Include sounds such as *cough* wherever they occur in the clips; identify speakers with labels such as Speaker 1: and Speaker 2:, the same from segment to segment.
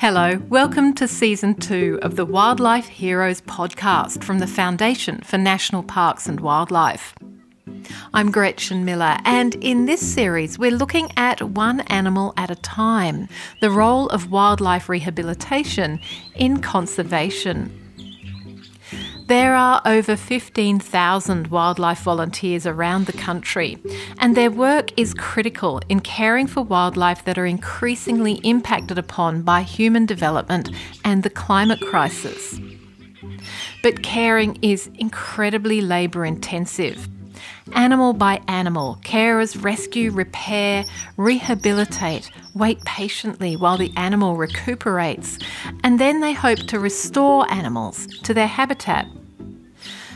Speaker 1: Hello, welcome to season two of the Wildlife Heroes podcast from the Foundation for National Parks and Wildlife. I'm Gretchen Miller, and in this series, we're looking at one animal at a time the role of wildlife rehabilitation in conservation. There are over 15,000 wildlife volunteers around the country, and their work is critical in caring for wildlife that are increasingly impacted upon by human development and the climate crisis. But caring is incredibly labour intensive. Animal by animal, carers rescue, repair, rehabilitate, wait patiently while the animal recuperates, and then they hope to restore animals to their habitat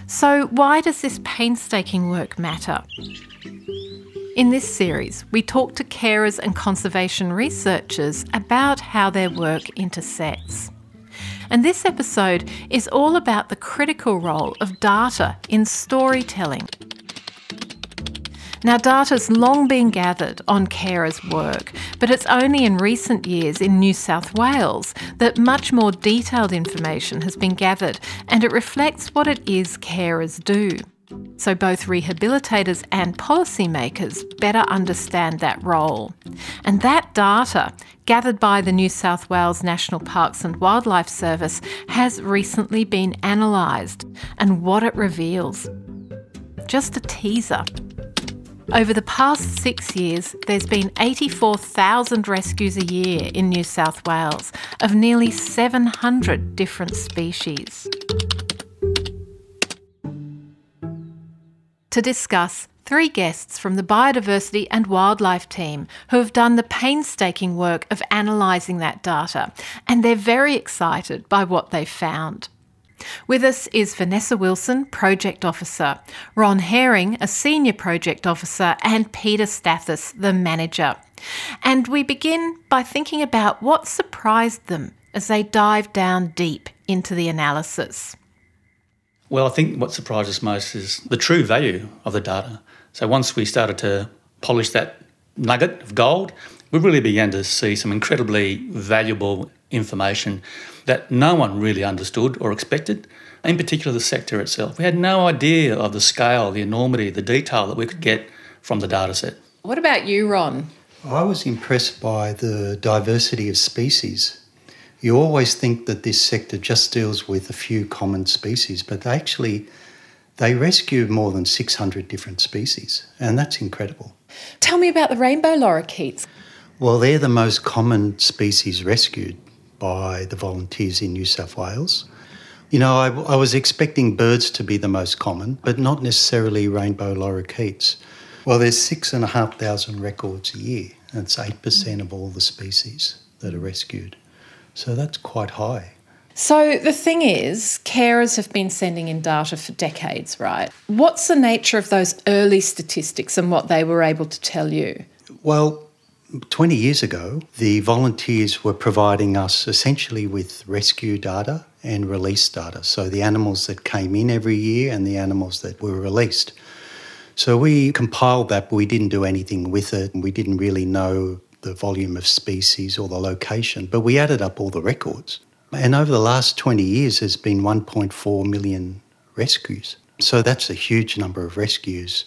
Speaker 1: so, why does this painstaking work matter? In this series, we talk to carers and conservation researchers about how their work intersects. And this episode is all about the critical role of data in storytelling now, data's long been gathered on carers' work, but it's only in recent years in New South Wales that much more detailed information has been gathered and it reflects what it is carers do. So both rehabilitators and policymakers better understand that role. And that data, gathered by the New South Wales National Parks and Wildlife Service, has recently been analysed and what it reveals. Just a teaser. Over the past six years, there's been 84,000 rescues a year in New South Wales of nearly 700 different species. To discuss, three guests from the biodiversity and wildlife team who have done the painstaking work of analysing that data, and they're very excited by what they've found. With us is Vanessa Wilson, Project Officer, Ron Haering, a Senior Project Officer, and Peter Stathis, the Manager. And we begin by thinking about what surprised them as they dive down deep into the analysis.
Speaker 2: Well, I think what surprised us most is the true value of the data. So once we started to polish that nugget of gold, we really began to see some incredibly valuable information that no one really understood or expected, in particular the sector itself. We had no idea of the scale, the enormity, the detail that we could get from the data set.
Speaker 1: What about you, Ron?
Speaker 3: I was impressed by the diversity of species. You always think that this sector just deals with a few common species, but they actually they rescue more than 600 different species, and that's incredible.
Speaker 1: Tell me about the rainbow lorikeets.
Speaker 3: Well, they're the most common species rescued by the volunteers in New South Wales. You know, I, I was expecting birds to be the most common, but not necessarily rainbow lorikeets. Well, there's six and a half thousand records a year, and it's 8% of all the species that are rescued. So that's quite high.
Speaker 1: So the thing is, carers have been sending in data for decades, right? What's the nature of those early statistics and what they were able to tell you?
Speaker 3: Well, 20 years ago, the volunteers were providing us essentially with rescue data and release data. So the animals that came in every year and the animals that were released. So we compiled that, but we didn't do anything with it. We didn't really know the volume of species or the location, but we added up all the records. And over the last 20 years, there's been 1.4 million rescues. So that's a huge number of rescues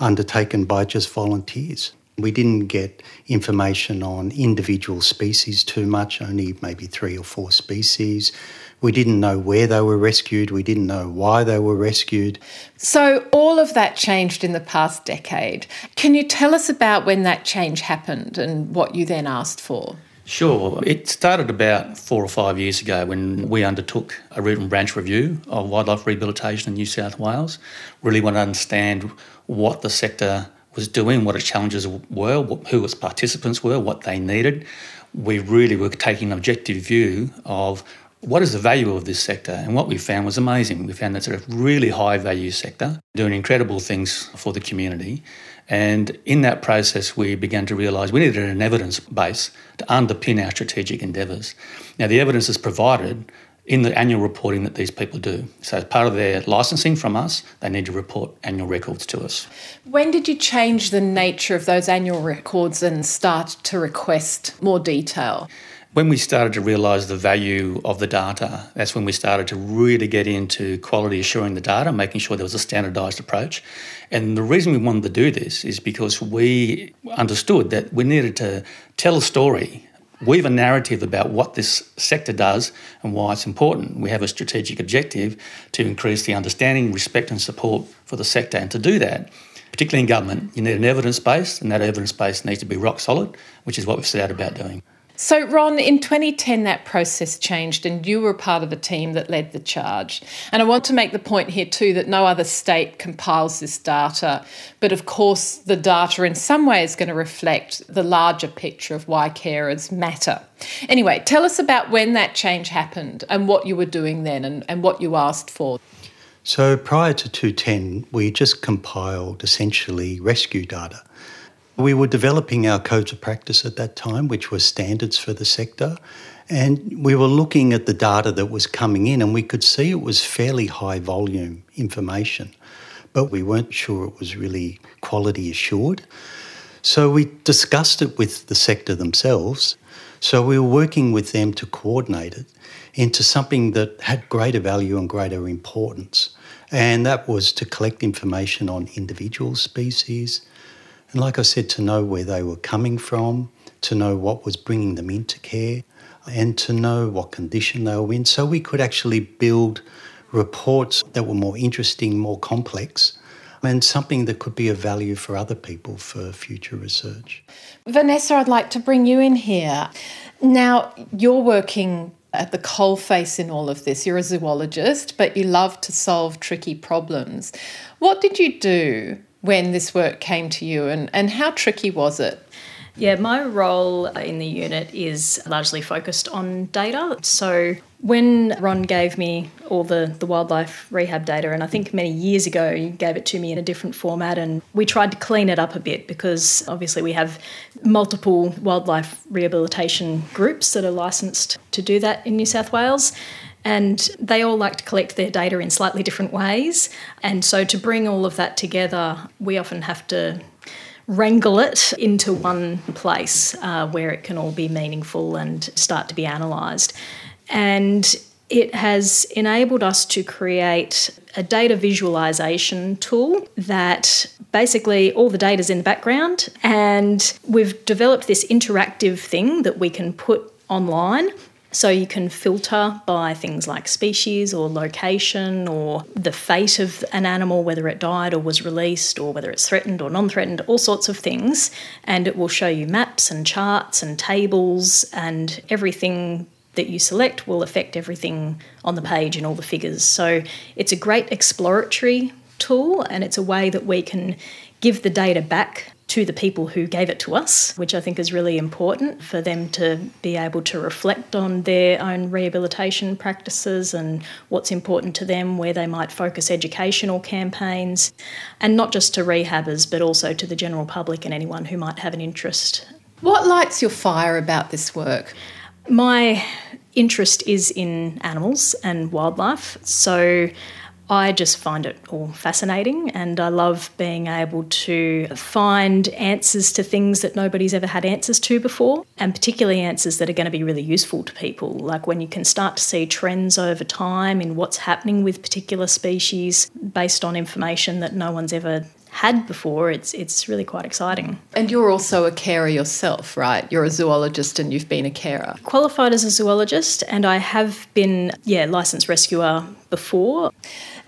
Speaker 3: undertaken by just volunteers. We didn't get information on individual species too much, only maybe three or four species. We didn't know where they were rescued. We didn't know why they were rescued.
Speaker 1: So, all of that changed in the past decade. Can you tell us about when that change happened and what you then asked for?
Speaker 2: Sure. It started about four or five years ago when we undertook a root and branch review of wildlife rehabilitation in New South Wales. Really want to understand what the sector was doing, what its challenges were, who its participants were, what they needed. We really were taking an objective view of what is the value of this sector? And what we found was amazing. We found that it's a really high value sector, doing incredible things for the community. And in that process, we began to realise we needed an evidence base to underpin our strategic endeavours. Now, the evidence is provided in the annual reporting that these people do. So, as part of their licensing from us, they need to report annual records to us.
Speaker 1: When did you change the nature of those annual records and start to request more detail?
Speaker 2: When we started to realise the value of the data, that's when we started to really get into quality assuring the data, making sure there was a standardised approach. And the reason we wanted to do this is because we understood that we needed to tell a story weave a narrative about what this sector does and why it's important. We have a strategic objective to increase the understanding, respect, and support for the sector. And to do that, particularly in government, you need an evidence base, and that evidence base needs to be rock solid, which is what we've set out about doing.
Speaker 1: So, Ron, in 2010, that process changed, and you were part of the team that led the charge. And I want to make the point here, too, that no other state compiles this data. But of course, the data in some way is going to reflect the larger picture of why carers matter. Anyway, tell us about when that change happened and what you were doing then and, and what you asked for.
Speaker 3: So, prior to 210, we just compiled essentially rescue data. We were developing our codes of practice at that time, which were standards for the sector. And we were looking at the data that was coming in, and we could see it was fairly high volume information, but we weren't sure it was really quality assured. So we discussed it with the sector themselves. So we were working with them to coordinate it into something that had greater value and greater importance. And that was to collect information on individual species, and like I said, to know where they were coming from, to know what was bringing them into care, and to know what condition they were in. So we could actually build reports that were more interesting, more complex, and something that could be of value for other people for future research.
Speaker 1: Vanessa, I'd like to bring you in here. Now, you're working at the coalface in all of this. You're a zoologist, but you love to solve tricky problems. What did you do when this work came to you, and, and how tricky was it?
Speaker 4: Yeah, my role in the unit is largely focused on data. So when Ron gave me all the, the wildlife rehab data, and I think many years ago he gave it to me in a different format, and we tried to clean it up a bit because obviously we have multiple wildlife rehabilitation groups that are licensed to do that in New South Wales and they all like to collect their data in slightly different ways. And so to bring all of that together, we often have to wrangle it into one place uh, where it can all be meaningful and start to be analysed. And it has enabled us to create a data visualization tool that basically all the data is in the background and we've developed this interactive thing that we can put online so you can filter by things like species or location or the fate of an animal, whether it died or was released or whether it's threatened or non threatened, all sorts of things. And it will show you maps and charts and tables and everything that you select will affect everything on the page and all the figures. So it's a great exploratory tool and it's a way that we can give the data back to the people who gave it to us, which I think is really important for them to be able to reflect on their own rehabilitation practices and what's important to them, where they might focus educational campaigns, and not just to rehabbers, but also to the general public and anyone who might have an interest.
Speaker 1: What lights your fire about this work?
Speaker 4: My interest is in animals and wildlife, so I just find it all fascinating and I love being able to find answers to things that nobody's ever had answers to before, and particularly answers that are going to be really useful to people. Like when you can start to see trends over time in what's happening with particular species based on information that no one's ever had before, it's it's really quite exciting.
Speaker 1: And you're also a carer yourself, right? You're a zoologist and you've been a carer.
Speaker 4: Qualified as a zoologist and I have been yeah, licensed rescuer before.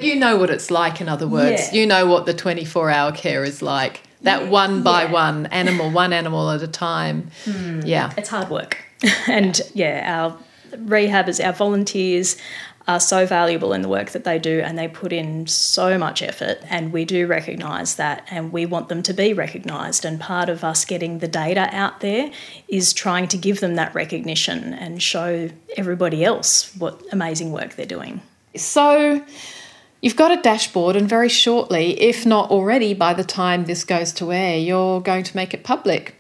Speaker 1: You know what it's like, in other words. Yeah. You know what the 24 hour care is like. That one by yeah. one animal, *laughs* one animal at a time.
Speaker 4: Mm.
Speaker 1: Yeah.
Speaker 4: It's hard work. *laughs* and yeah, our rehabbers, our volunteers are so valuable in the work that they do and they put in so much effort and we do recognise that and we want them to be recognised and part of us getting the data out there is trying to give them that recognition and show everybody else what amazing work they're doing.
Speaker 1: So You've got a dashboard, and very shortly, if not already by the time this goes to air, you're going to make it public.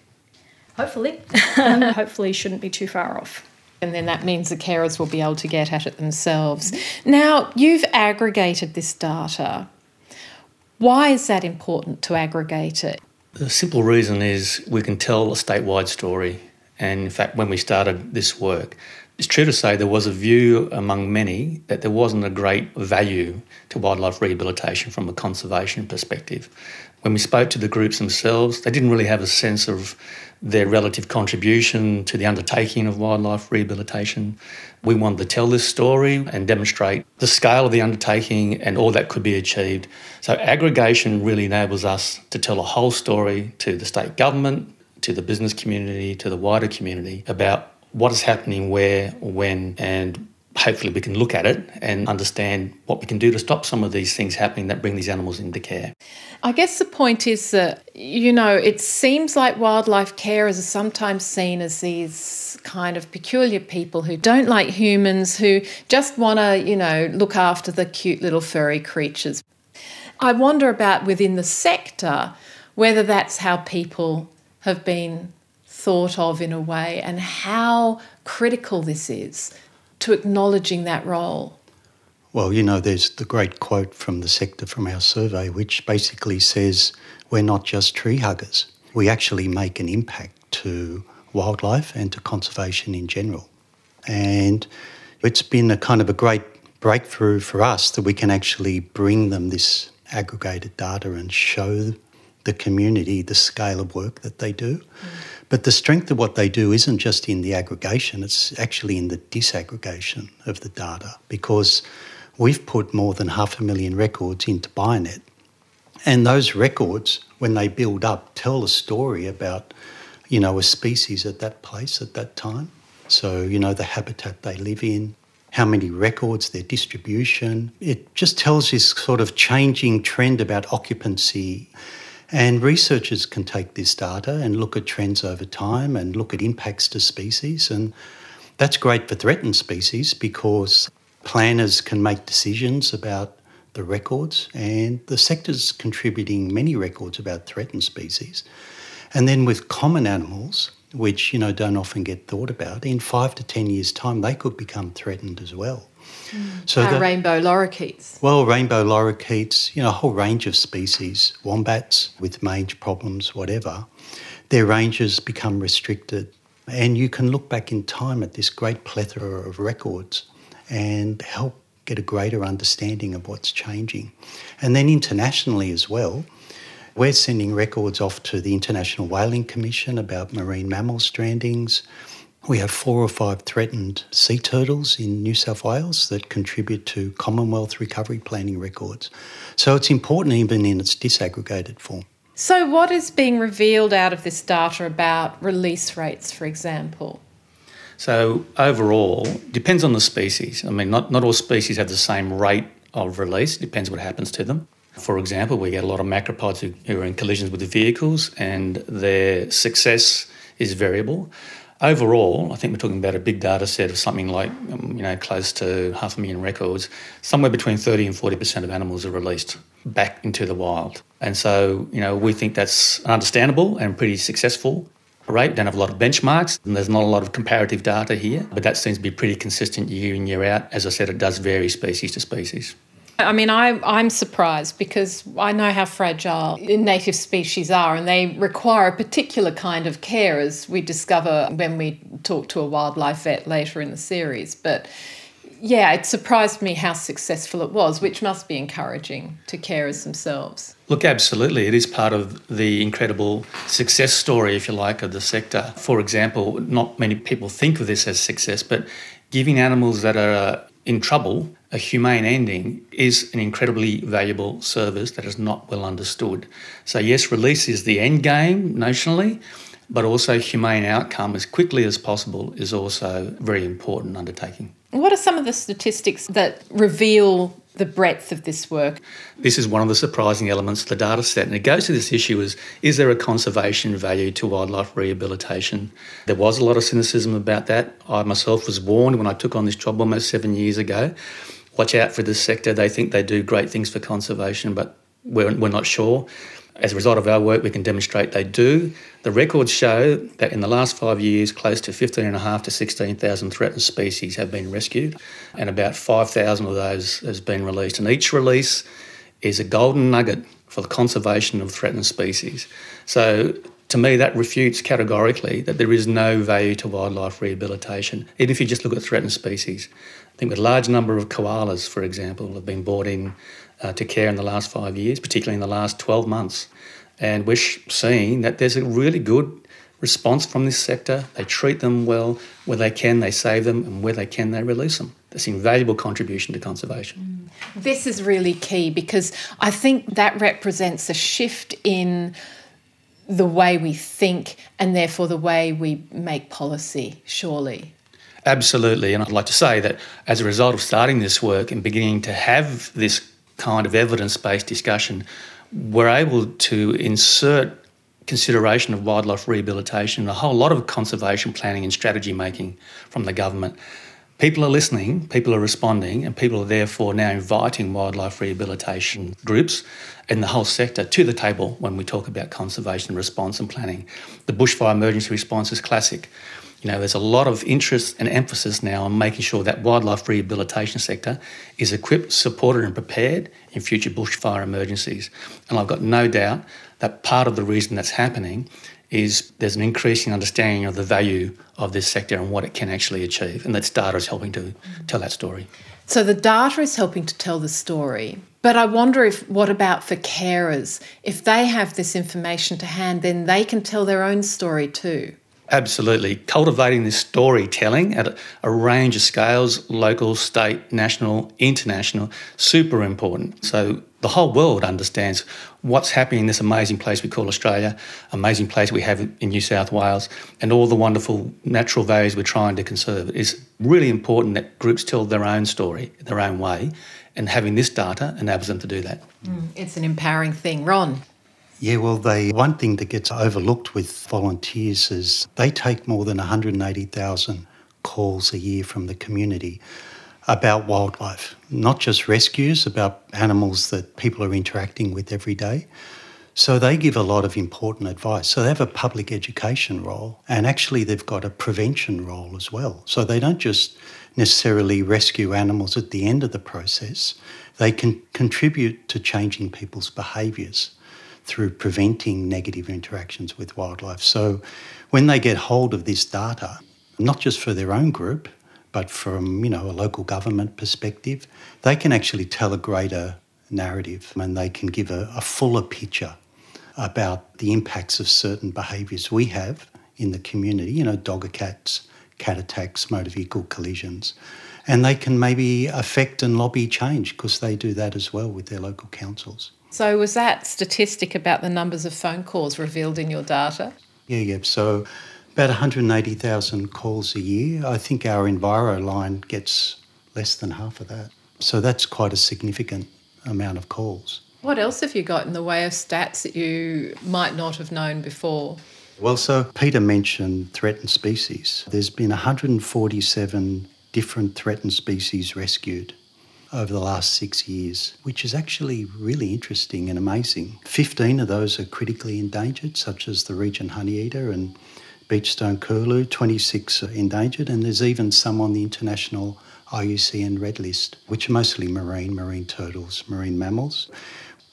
Speaker 4: Hopefully. *laughs* Hopefully, shouldn't be too far off.
Speaker 1: And then that means the carers will be able to get at it themselves. Mm-hmm. Now, you've aggregated this data. Why is that important to aggregate it?
Speaker 2: The simple reason is we can tell a statewide story And in fact, when we started this work, it's true to say there was a view among many that there wasn't a great value to wildlife rehabilitation from a conservation perspective. When we spoke to the groups themselves, they didn't really have a sense of their relative contribution to the undertaking of wildlife rehabilitation. We wanted to tell this story and demonstrate the scale of the undertaking and all that could be achieved. So, aggregation really enables us to tell a whole story to the state government, to the business community, to the wider community about what is happening where, when, and hopefully we can look at it and understand what we can do to stop some of these things happening that bring these animals into care.
Speaker 1: I guess the point is that, you know, it seems like wildlife carers are sometimes seen as these kind of peculiar people who don't like humans, who just want to, you know, look after the cute little furry creatures. I wonder about within the sector whether that's how people have been thought of in a way and how critical this is to acknowledging that role?
Speaker 3: Well, you know, there's the great quote from the sector from our survey, which basically says we're not just tree huggers. We actually make an impact to wildlife and to conservation in general. And it's been a kind of a great breakthrough for us that we can actually bring them this aggregated data and show the community the scale of work that they do. Mm. But the strength of what they do isn't just in the aggregation, it's actually in the disaggregation of the data because we've put more than half a million records into Bionet. And those records, when they build up, tell a story about, you know, a species at that place at that time. So, you know, the habitat they live in, how many records, their distribution. It just tells this sort of changing trend about occupancy and researchers can take this data and look at trends over time and look at impacts to species. And that's great for threatened species because planners can make decisions about the records, and the sector's contributing many records about threatened species. And then with common animals, which you know don't often get thought about, in five to ten years' time, they could become threatened as well.
Speaker 1: So uh, the, rainbow lorikeets.
Speaker 3: Well, rainbow lorikeets, you know, a whole range of species, wombats with mange problems, whatever. Their ranges become restricted, and you can look back in time at this great plethora of records and help get a greater understanding of what's changing. And then internationally as well, we're sending records off to the International Whaling Commission about marine mammal strandings. We have four or five threatened sea turtles in New South Wales that contribute to Commonwealth recovery planning records. So it's important even in its disaggregated form.
Speaker 1: So, what is being revealed out of this data about release rates, for example?
Speaker 2: So, overall, depends on the species. I mean, not, not all species have the same rate of release, it depends what happens to them. For example, we get a lot of macropods who, who are in collisions with the vehicles, and their success is variable. Overall, I think we're talking about a big data set of something like, um, you know, close to half a million records. Somewhere between 30 and 40% of animals are released back into the wild. And so, you know, we think that's understandable and pretty successful rate. Don't have a lot of benchmarks, and there's not a lot of comparative data here, but that seems to be pretty consistent year in, year out. As I said, it does vary species to species.
Speaker 1: I mean, I, I'm surprised because I know how fragile native species are and they require a particular kind of care, as we discover when we talk to a wildlife vet later in the series. But yeah, it surprised me how successful it was, which must be encouraging to carers themselves.
Speaker 2: Look, absolutely. It is part of the incredible success story, if you like, of the sector. For example, not many people think of this as success, but giving animals that are in trouble a humane ending is an incredibly valuable service that is not well understood. So, yes, release is the end game notionally, but also humane outcome as quickly as possible is also a very important undertaking.
Speaker 1: What are some of the statistics that reveal the breadth of this work?
Speaker 2: This is one of the surprising elements of the data set, and it goes to this issue is is there a conservation value to wildlife rehabilitation? There was a lot of cynicism about that. I myself was warned when I took on this job almost seven years ago watch out for this sector. They think they do great things for conservation, but we're, we're not sure. As a result of our work, we can demonstrate they do. The records show that in the last five years, close to 15.5 to 16,000 threatened species have been rescued, and about 5,000 of those has been released. And each release is a golden nugget for the conservation of threatened species. So to me, that refutes categorically that there is no value to wildlife rehabilitation, even if you just look at threatened species. I think a large number of koalas, for example, have been brought in uh, to care in the last five years, particularly in the last 12 months. And we're seeing that there's a really good response from this sector. They treat them well. Where they can, they save them, and where they can, they release them. That's an invaluable contribution to conservation.
Speaker 1: Mm. This is really key because I think that represents a shift in the way we think and therefore the way we make policy, surely.
Speaker 2: Absolutely. And I'd like to say that as a result of starting this work and beginning to have this kind of evidence based discussion, we're able to insert consideration of wildlife rehabilitation and a whole lot of conservation planning and strategy making from the government. People are listening, people are responding, and people are therefore now inviting wildlife rehabilitation groups and the whole sector to the table when we talk about conservation response and planning. The bushfire emergency response is classic. You know, there's a lot of interest and emphasis now on making sure that wildlife rehabilitation sector is equipped, supported, and prepared in future bushfire emergencies. And I've got no doubt that part of the reason that's happening is there's an increasing understanding of the value of this sector and what it can actually achieve. And that data is helping to tell that story.
Speaker 1: So the data is helping to tell the story. But I wonder if what about for carers? If they have this information to hand, then they can tell their own story too.
Speaker 2: Absolutely. Cultivating this storytelling at a, a, range of scales local, state, national, international super important. So the whole world understands what's happening in this amazing place we call Australia, amazing place we have in New South Wales, and all the wonderful natural values we're trying to conserve. It's really important that groups tell their own story, their own way, and having this data enables them to do that.
Speaker 1: Mm, it's an empowering thing. Ron?
Speaker 3: Yeah, well, they one thing that gets overlooked with volunteers is they take more than 180,000 calls a year from the community about wildlife, not just rescues, about animals that people are interacting with every day. So they give a lot of important advice. So they have a public education role and actually they've got a prevention role as well. So they don't just necessarily rescue animals at the end of the process, they can contribute to changing people's behaviours through preventing negative interactions with wildlife. So when they get hold of this data, not just for their own group, but from you know a local government perspective, they can actually tell a greater narrative and they can give a, a fuller picture about the impacts of certain behaviours we have in the community. You know, dog attacks, cat attacks, motor vehicle collisions, and they can maybe affect and lobby change because they do that as well with their local councils.
Speaker 1: So, was that statistic about the numbers of phone calls revealed in your data?
Speaker 3: Yeah, yeah. So, about 180,000 calls a year. I think our Enviro line gets less than half of that. So, that's quite a significant amount of calls.
Speaker 1: What else have you got in the way of stats that you might not have known before?
Speaker 3: Well, so Peter mentioned threatened species. There's been 147 different threatened species rescued over the last six years, which is actually really interesting and amazing. 15 of those are critically endangered, such as the Regent honeyeater and beachstone curlew, 26 are endangered, and there's even some on the international IUCN red list, which are mostly marine, marine turtles, marine mammals.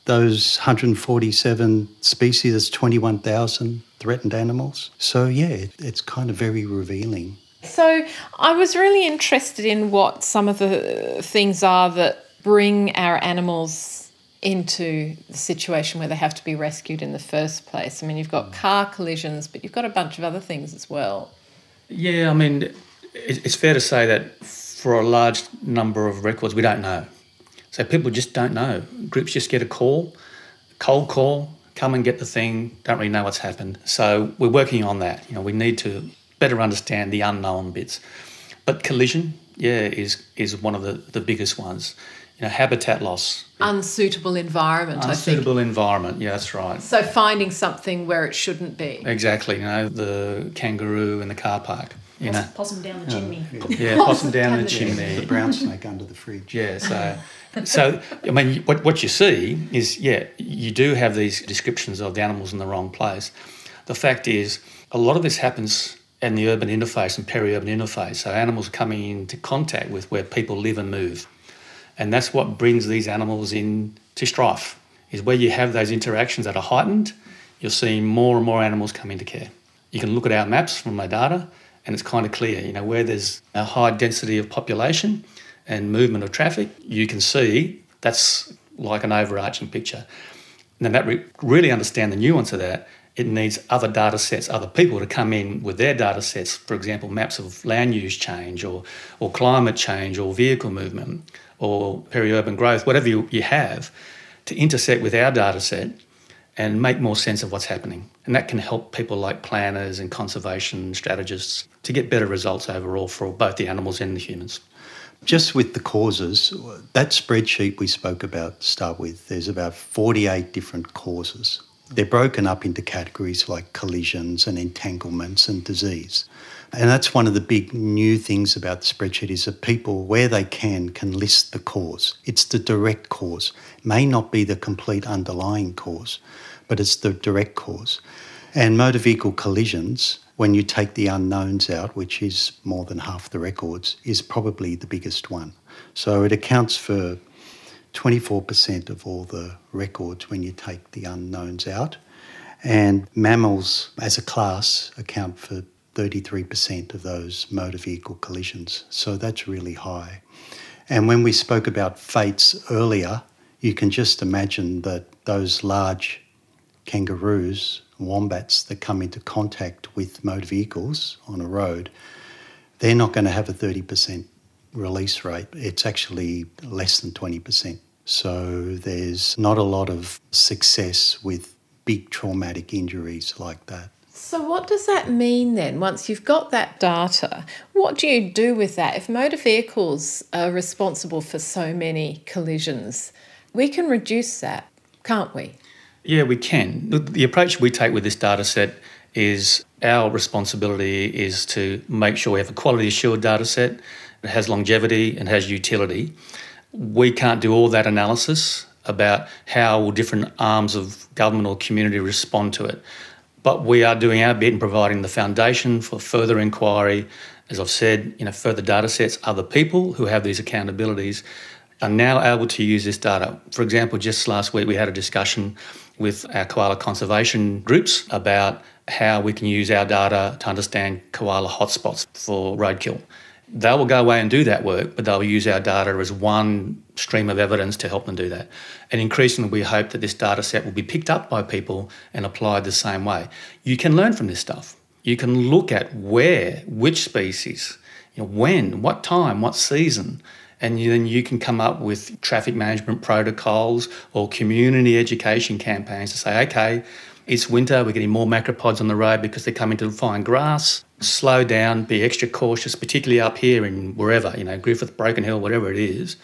Speaker 3: Those 147 species, that's 21,000 threatened animals. So, yeah, it's kind of very revealing
Speaker 1: so I was really interested in what some of the things are that bring our animals into the situation where they have to be rescued in the first place. I mean, you've got mm. car collisions, but you've got a bunch of other things as well.
Speaker 2: Yeah, I mean, it's fair to say that for a large number of records, we don't know. So people just don't know. Groups just get a call, cold call, come and get the thing, don't really know what's happened. So we're working on that. You know, we need to better understand the unknown bits. But collision, yeah, is is one of the, the biggest ones. You know, habitat loss.
Speaker 1: Unsuitable environment,
Speaker 2: Unsuitable environment, yeah, that's right.
Speaker 1: So finding something where it shouldn't be.
Speaker 2: Exactly, you know, the kangaroo in the car park. You
Speaker 4: know, possum down the chimney.
Speaker 2: Yeah, *laughs* possum down the chimney.
Speaker 3: The brown snake under the fridge.
Speaker 2: Yeah, so so I mean, what what you see is yeah, you do have these descriptions of the animals in the wrong place. The fact is, a lot of this happens and the urban interface and peri-urban interface. So animals coming into contact with where people live and move. And that's what brings these animals in to strife, is where you have those interactions that are heightened, you're seeing more and more animals come into care. You can look at our maps from our data, and it's kind of clear, you know, where there's a high density of population and movement of traffic, you can see that's like an overarching picture. Now, that re- really understand the nuance of that, it needs other data sets, other people to come in with their data sets, for example, maps of land use change or, or climate change or vehicle movement or peri-urban growth, whatever you, you have, to intersect with our data set and make more sense of what's happening. And that can help people like planners and conservation strategists to get better results overall for both the animals and the humans.
Speaker 3: Just with the causes, that spreadsheet we spoke about start with, there's about 48 different causes. They're broken up into categories like collisions and entanglements and disease. And that's one of the big new things about the spreadsheet is that people, where they can, can list the cause. It's the direct cause. It may not be the complete underlying cause, but it's the direct cause. And motor vehicle collisions, when you take the unknowns out, which is more than half the records, is probably the biggest one. So it accounts for 24% of all the records when you take the unknowns out. And mammals as a class account for 33% of those motor vehicle collisions. So that's really high. And when we spoke about fates earlier, you can just imagine that those large kangaroos, wombats that come into contact with motor vehicles on a road, they're not going to have a 30% release rate. It's actually less than 20%. So there's not a lot of success with big traumatic injuries like that.
Speaker 1: So, what does that mean then? Once you've got that data, what do you do with that? If motor vehicles are responsible for so many collisions, we can reduce that, can't we?
Speaker 2: Yeah, we can. The approach we take with this data set is our responsibility is to make sure we have a quality assured data set that has longevity and has utility we can't do all that analysis about how will different arms of government or community respond to it. But we are doing our bit in providing the foundation for further inquiry. As I've said, you know, further data sets, other people who have these accountabilities are now able to use this data. For example, just last week we had a discussion with our koala conservation groups about how we can use our data to understand koala hotspots for roadkill. They will go away and do that work, but they'll use our data as one stream of evidence to help them do that. And increasingly, we hope that this data set will be picked up by people and applied the same way. You can learn from this stuff. You can look at where, which species, you know, when, what time, what season, and then you can come up with traffic management protocols or community education campaigns to say, okay, it's winter, we're getting more macropods on the road because they're coming to find grass. Slow down, be extra cautious, particularly up here in wherever, you know, Griffith, Broken Hill, whatever it is.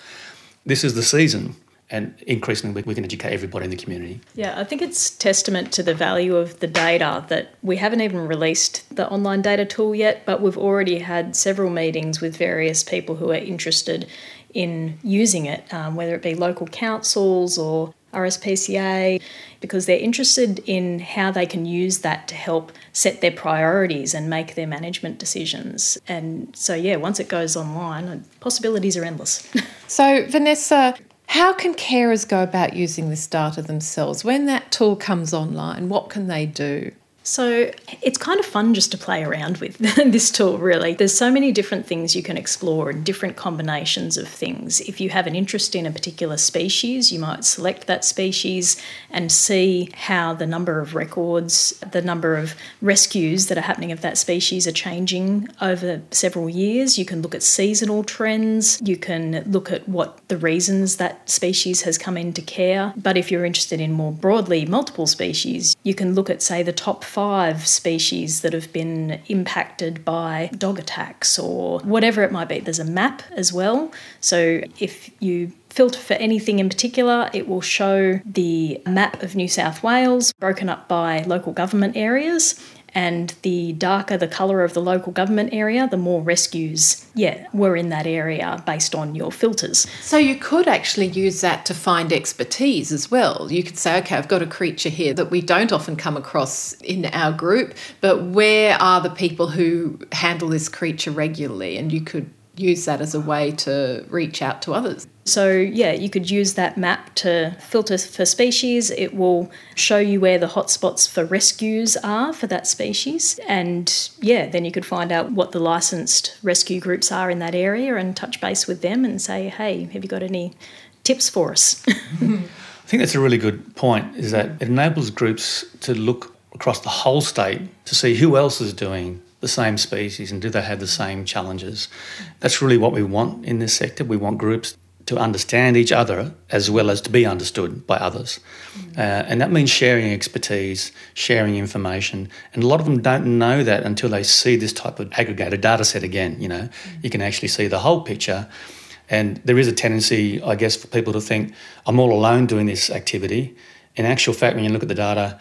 Speaker 2: This is the season and increasingly we can educate everybody in the community.
Speaker 4: Yeah, I think it's testament to the value of the data that we haven't even released the online data tool yet, but we've already had several meetings with various people who are interested in using it, um, whether it be local councils or RSPCA, because they're interested in how they can use that to help set their priorities and make their management decisions. And so, yeah, once it goes online, possibilities are endless. *laughs*
Speaker 1: so, Vanessa, how can carers go about using this data themselves? When that tool comes online, what can they do?
Speaker 4: So it's kind of fun just to play around with *laughs* this tool, really. There's so many different things you can explore and different combinations of things. If you have an interest in a particular species, you might select that species and see how the number of records, the number of rescues that are happening of that species are changing over several years. You can look at seasonal trends. You can look at what the reasons that species has come into care. But if you're interested in more broadly multiple species, you can look at, say, the top five species that have been impacted by dog attacks or whatever it might be. There's a map as well. So if you filter for anything in particular, it will show the map of New South Wales broken up by local government areas and the darker the colour of the local government area, the more rescues, yeah, were in that area based on your filters.
Speaker 1: So you could actually use that to find expertise as well. You could say, okay, I've got a creature here that we don't often come across in our group, but where are the people who handle this creature regularly? And you could use that as a way to reach out to others.
Speaker 4: So, yeah, you could use that map to filter for species. It will show you where the hotspots for rescues are for that species. And yeah, then you could find out what the licensed rescue groups are in that area and touch base with them and say, hey, have you got any tips for us? *laughs*
Speaker 2: I think that's a really good point, is that it enables groups to look across the whole state to see who else is doing the same species and do they have the same challenges. That's really what we want in this sector. We want groups to understand each other as well as to be understood by others. Uh, and that means sharing expertise, sharing information. And a lot of them don't know that until they see this type of aggregated data set again. You know, you can actually see the whole picture. And there is a tendency, I guess, for people to think, I'm all alone doing this activity. In actual fact, when you look at the data,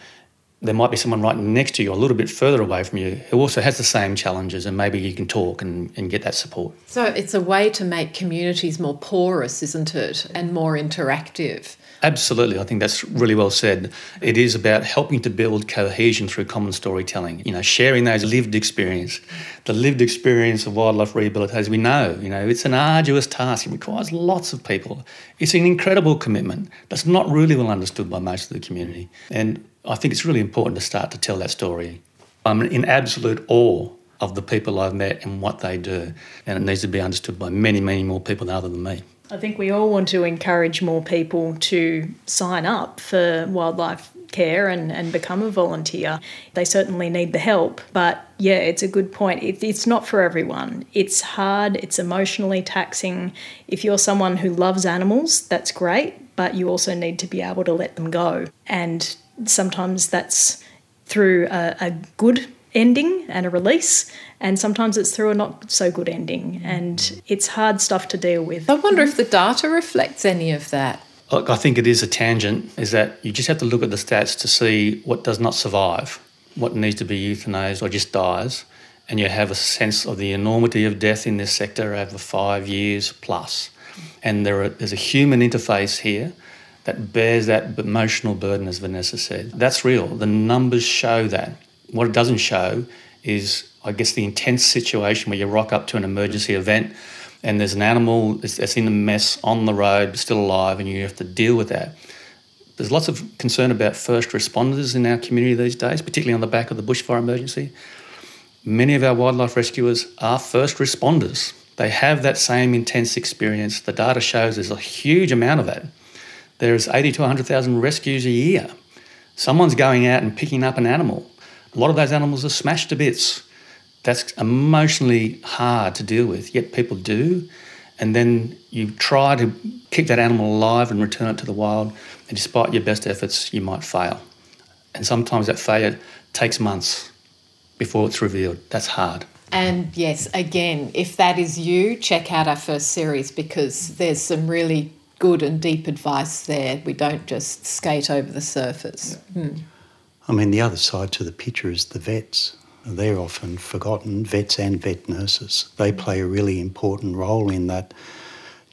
Speaker 2: there might be someone right next to you, a little bit further away from you, who also has the same challenges, and maybe you can talk and, and get that support.
Speaker 1: So it's a way to make communities more porous, isn't it? And more interactive.
Speaker 2: Absolutely, I think that's really well said. It is about helping to build cohesion through common storytelling. You know, sharing those lived experience, the lived experience of wildlife rehabilitation. We know, you know, it's an arduous task. It requires lots of people. It's an incredible commitment that's not really well understood by most of the community. And I think it's really important to start to tell that story. I'm in absolute awe of the people I've met and what they do, and it needs to be understood by many, many more people other than me.
Speaker 4: I think we all want to encourage more people to sign up for wildlife care and, and become a volunteer. They certainly need the help, but yeah, it's a good point. It, it's not for everyone. It's hard, it's emotionally taxing. If you're someone who loves animals, that's great, but you also need to be able to let them go. And sometimes that's through a, a good ending and a release, and sometimes it's through a not so good ending, and it's hard stuff to deal with.
Speaker 1: I wonder if the data reflects any of that.
Speaker 2: Look, I think it is a tangent, is that you just have to look at the stats to see what does not survive, what needs to be euthanized or just dies, and you have a sense of the enormity of death in this sector over five years plus. And there are, there's a human interface here that bears that emotional burden, as Vanessa said. That's real. The numbers show that. What it doesn't show is, I guess, the intense situation where you rock up to an emergency event and there's an animal that's in a mess on the road, still alive, and you have to deal with that. There's lots of concern about first responders in our community these days, particularly on the back of the bushfire emergency. Many of our wildlife rescuers are first responders. They have that same intense experience. The data shows there's a huge amount of that. There's 80 to 100,000 rescues a year. Someone's going out and picking up an animal. A lot of those animals are smashed to bits. That's emotionally hard to deal with, yet people do. And then you try to keep that animal alive and return it to the wild, and despite your best efforts, you might fail. And sometimes that failure takes months before it's revealed. That's hard.
Speaker 1: And yes, again, if that is you, check out our first series because there's some really good and deep advice there. We don't just skate over the surface. Hmm.
Speaker 3: I mean, the other side to the picture is the vets. They're often forgotten, vets and vet nurses. They play a really important role in that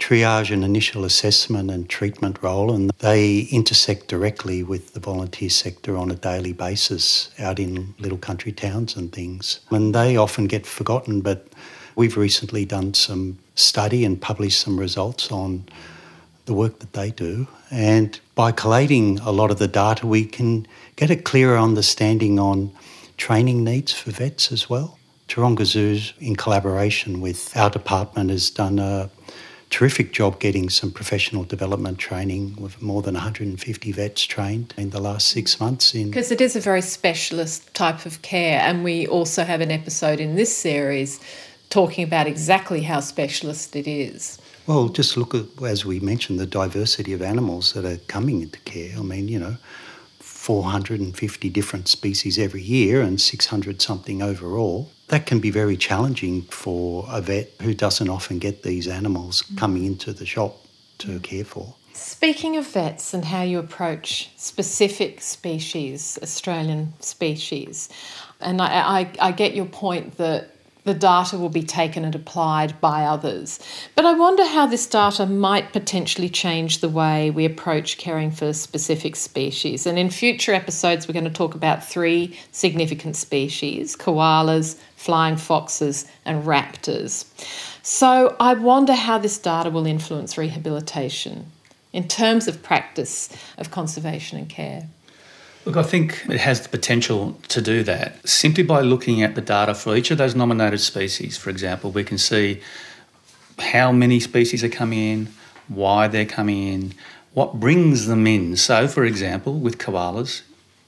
Speaker 3: triage and initial assessment and treatment role, and they intersect directly with the volunteer sector on a daily basis out in little country towns and things. And they often get forgotten, but we've recently done some study and published some results on the work that they do. And by collating a lot of the data, we can get a clearer understanding on training needs for vets as well. Taronga Zoo, in collaboration with our department, has done a terrific job getting some professional development training with more than 150 vets trained in the last six months.
Speaker 1: Because it is a very specialist type of care, and we also have an episode in this series talking about exactly how specialist it is.
Speaker 3: Well, just look at, as we mentioned, the diversity of animals that are coming into care. I mean, you know, 450 different species every year and 600 something overall. That can be very challenging for a vet who doesn't often get these animals mm. coming into the shop to care for.
Speaker 1: Speaking of vets and how you approach specific species, Australian species, and I, I, I get your point that the data will be taken and applied by others. But I wonder how this data might potentially change the way we approach caring for specific species. And in future episodes, we're going to talk about three significant species koalas, flying foxes, and raptors. So I wonder how this data will influence rehabilitation in terms of practice of conservation and care.
Speaker 2: Look, I think it has the potential to do that. Simply by looking at the data for each of those nominated species, for example, we can see how many species are coming in, why they're coming in, what brings them in. So, for example, with koalas,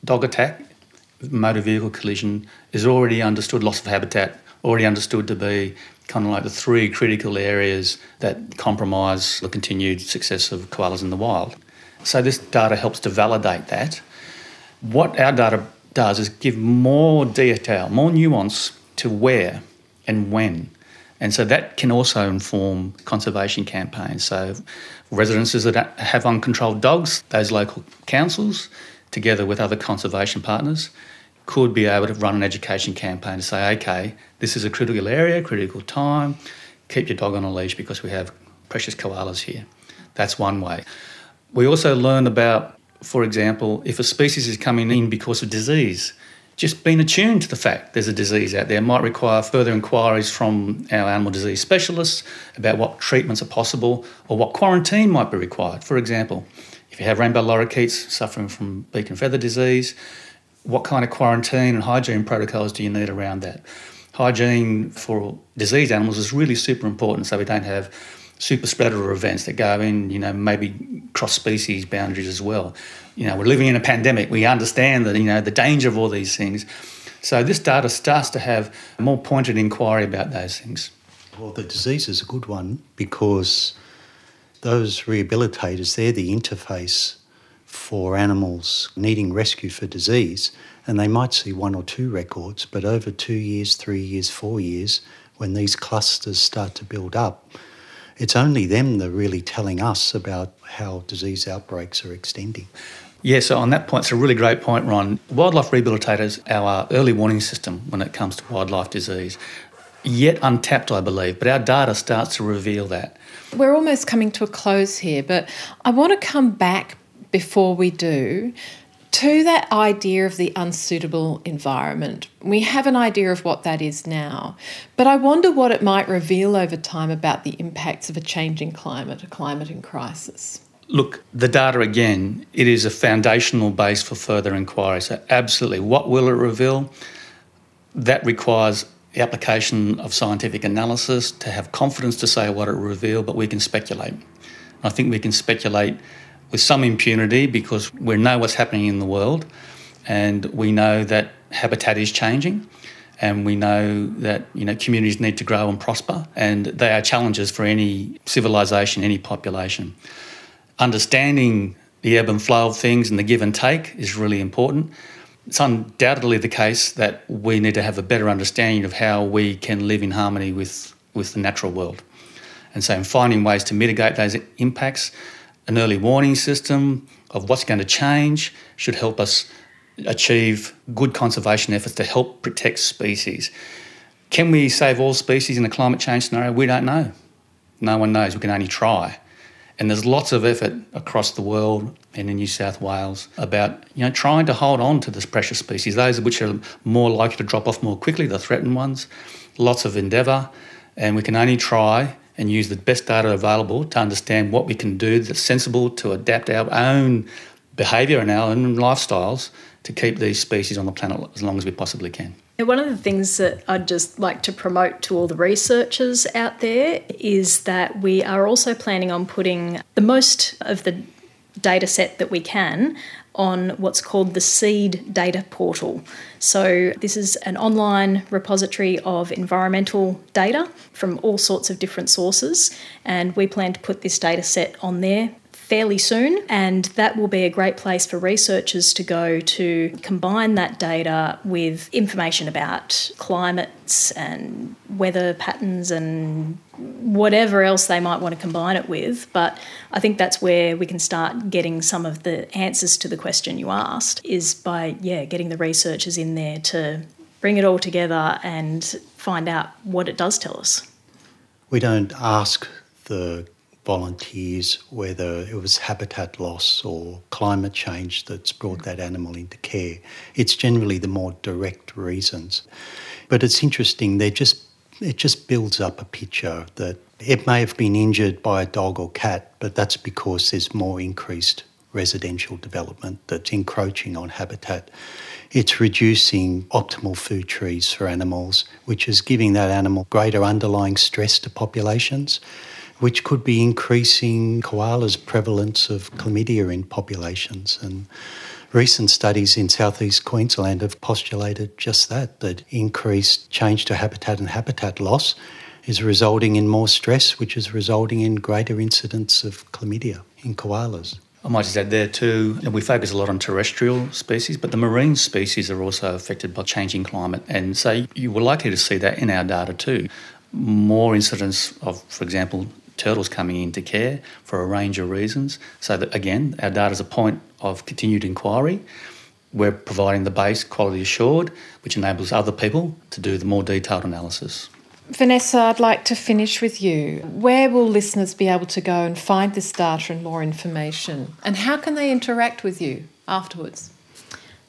Speaker 2: dog attack, motor vehicle collision is already understood, loss of habitat, already understood to be kind of like the three critical areas that compromise the continued success of koalas in the wild. So, this data helps to validate that what our data does is give more detail, more nuance to where and when. And so that can also inform conservation campaigns. So, residences that have uncontrolled dogs, those local councils, together with other conservation partners, could be able to run an education campaign to say, okay, this is a critical area, critical time, keep your dog on a leash because we have precious koalas here. That's one way. We also learn about for example, if a species is coming in because of disease, just being attuned to the fact there's a disease out there might require further inquiries from our animal disease specialists about what treatments are possible or what quarantine might be required. For example, if you have rainbow lorikeets suffering from beak and feather disease, what kind of quarantine and hygiene protocols do you need around that? Hygiene for diseased animals is really super important so we don't have super spreader events that go in, you know, maybe cross species boundaries as well. You know, we're living in a pandemic. We understand that, you know, the danger of all these things. So this data starts to have a more pointed inquiry about those things.
Speaker 3: Well, the disease is a good one because those rehabilitators, they're the interface for animals needing rescue for disease. And they might see one or two records, but over two years, three years, four years, when these clusters start to build up, it's only them that are really telling us about how disease outbreaks are extending.
Speaker 2: Yeah, so on that point, it's a really great point, Ron. Wildlife rehabilitators, our early warning system when it comes to wildlife disease, yet untapped, I believe, but our data starts to reveal that.
Speaker 1: We're almost coming to a close here, but I want to come back before we do to that idea of the unsuitable environment. We have an idea of what that is now, but I wonder what it might reveal over time about the impacts of a changing climate, a climate in crisis.
Speaker 2: Look, the data again, it is a foundational base for further inquiry. So, absolutely, what will it reveal? That requires the application of scientific analysis to have confidence to say what it will reveal, but we can speculate. I think we can speculate with some impunity because we know what's happening in the world and we know that habitat is changing and we know that you know communities need to grow and prosper and they are challenges for any civilization any population. Understanding the ebb and flow of things and the give and take is really important. It's undoubtedly the case that we need to have a better understanding of how we can live in harmony with with the natural world. And so in finding ways to mitigate those impacts an early warning system of what's going to change should help us achieve good conservation efforts to help protect species. Can we save all species in a climate change scenario? We don't know. No one knows. We can only try. And there's lots of effort across the world and in New South Wales about you know trying to hold on to this precious species, those which are more likely to drop off more quickly, the threatened ones. Lots of endeavour, and we can only try and use the best data available to understand what we can do that's sensible to adapt our own behaviour and our own lifestyles to keep these species on the planet as long as we possibly can.
Speaker 4: One of the things that I'd just like to promote to all the researchers out there is that we are also planning on putting the most of the data set that we can on what's called the SEED data portal. So, this is an online repository of environmental data from all sorts of different sources, and we plan to put this data set on there fairly soon, and that will be a great place for researchers to go to combine that data with information about climates and weather patterns and whatever else they might want to combine it with. But I think that's where we can start getting some of the answers to the question you asked is by, yeah, getting the researchers in there to bring it all together and find out what it does tell us.
Speaker 3: We don't ask the volunteers whether it was habitat loss or climate change that's brought that animal into care. It's generally the more direct reasons. But it's interesting, they just it just builds up a picture that it may have been injured by a dog or cat, but that's because there's more increased residential development that's encroaching on habitat. It's reducing optimal food trees for animals, which is giving that animal greater underlying stress to populations which could be increasing koalas' prevalence of chlamydia in populations. And recent studies in southeast Queensland have postulated just that, that increased change to habitat and habitat loss is resulting in more stress, which is resulting in greater incidence of chlamydia in koalas.
Speaker 2: I might just add there too, we focus a lot on terrestrial species, but the marine species are also affected by changing climate. And so you were likely to see that in our data too. More incidence of, for example, turtles coming into care for a range of reasons. So that again, our data is a point of continued inquiry. We're providing the base quality assured, which enables other people to do the more detailed analysis.
Speaker 1: Vanessa, I'd like to finish with you. Where will listeners be able to go and find this data and more information? And how can they interact with you afterwards?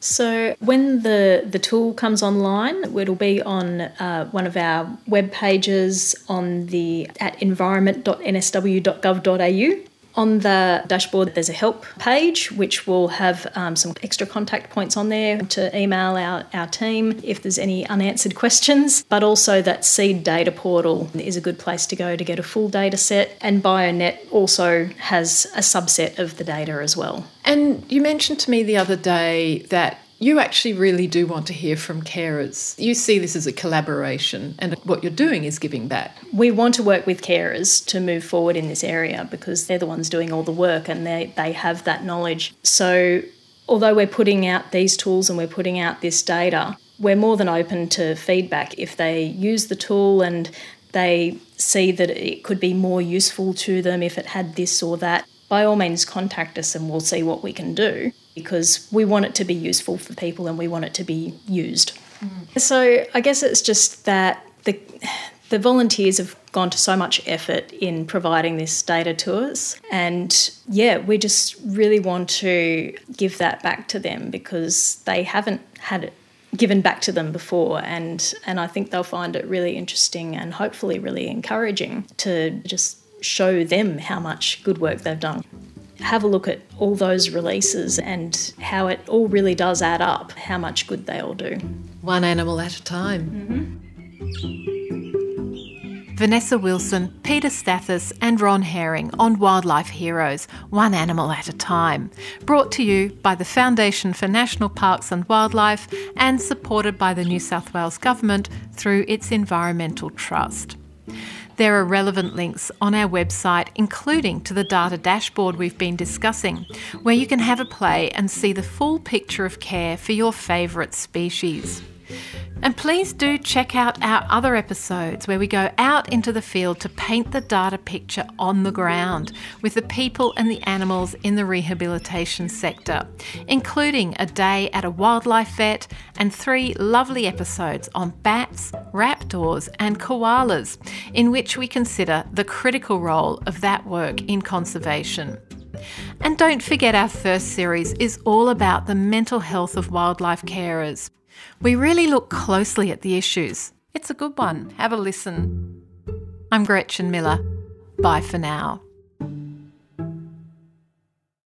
Speaker 4: So when the, the tool comes online, it'll be on uh, one of our web pages on the at environment.nsw.gov.au. On the dashboard, there's a help page which will have um, some extra contact points on there to email our, our team if there's any unanswered questions. But also, that seed data portal is a good place to go to get a full data set. And BioNet also has a subset of the data as well.
Speaker 1: And you mentioned to me the other day that you actually really do want to hear from carers. You see this as a collaboration, and what you're doing is giving back.
Speaker 4: We want to work with carers to move forward in this area because they're the ones doing all the work and they, they have that knowledge. So, although we're putting out these tools and we're putting out this data, we're more than open to feedback. If they use the tool and they see that it could be more useful to them if it had this or that, by all means contact us and we'll see what we can do because we want it to be useful for people and we want it to be used. Mm. So I guess it's just that the the volunteers have gone to so much effort in providing this data to us and yeah we just really want to give that back to them because they haven't had it given back to them before and and I think they'll find it really interesting and hopefully really encouraging to just show them how much good work they've done have a look at all those releases and how it all really does add up, how much good they all do.
Speaker 1: One animal at a time. Mm-hmm. Vanessa Wilson, Peter Stathis, and Ron Haering on Wildlife Heroes, one animal at a time. Brought to you by the Foundation for National Parks and Wildlife and supported by the New South Wales Government through its Environmental Trust. There are relevant links on our website, including to the data dashboard we've been discussing, where you can have a play and see the full picture of care for your favourite species. And please do check out our other episodes where we go out into the field to paint the data picture on the ground with the people and the animals in the rehabilitation sector, including a day at a wildlife vet and three lovely episodes on bats, raptors, and koalas, in which we consider the critical role of that work in conservation. And don't forget, our first series is all about the mental health of wildlife carers. We really look closely at the issues. It's a good one. Have a listen. I'm Gretchen Miller. Bye for now.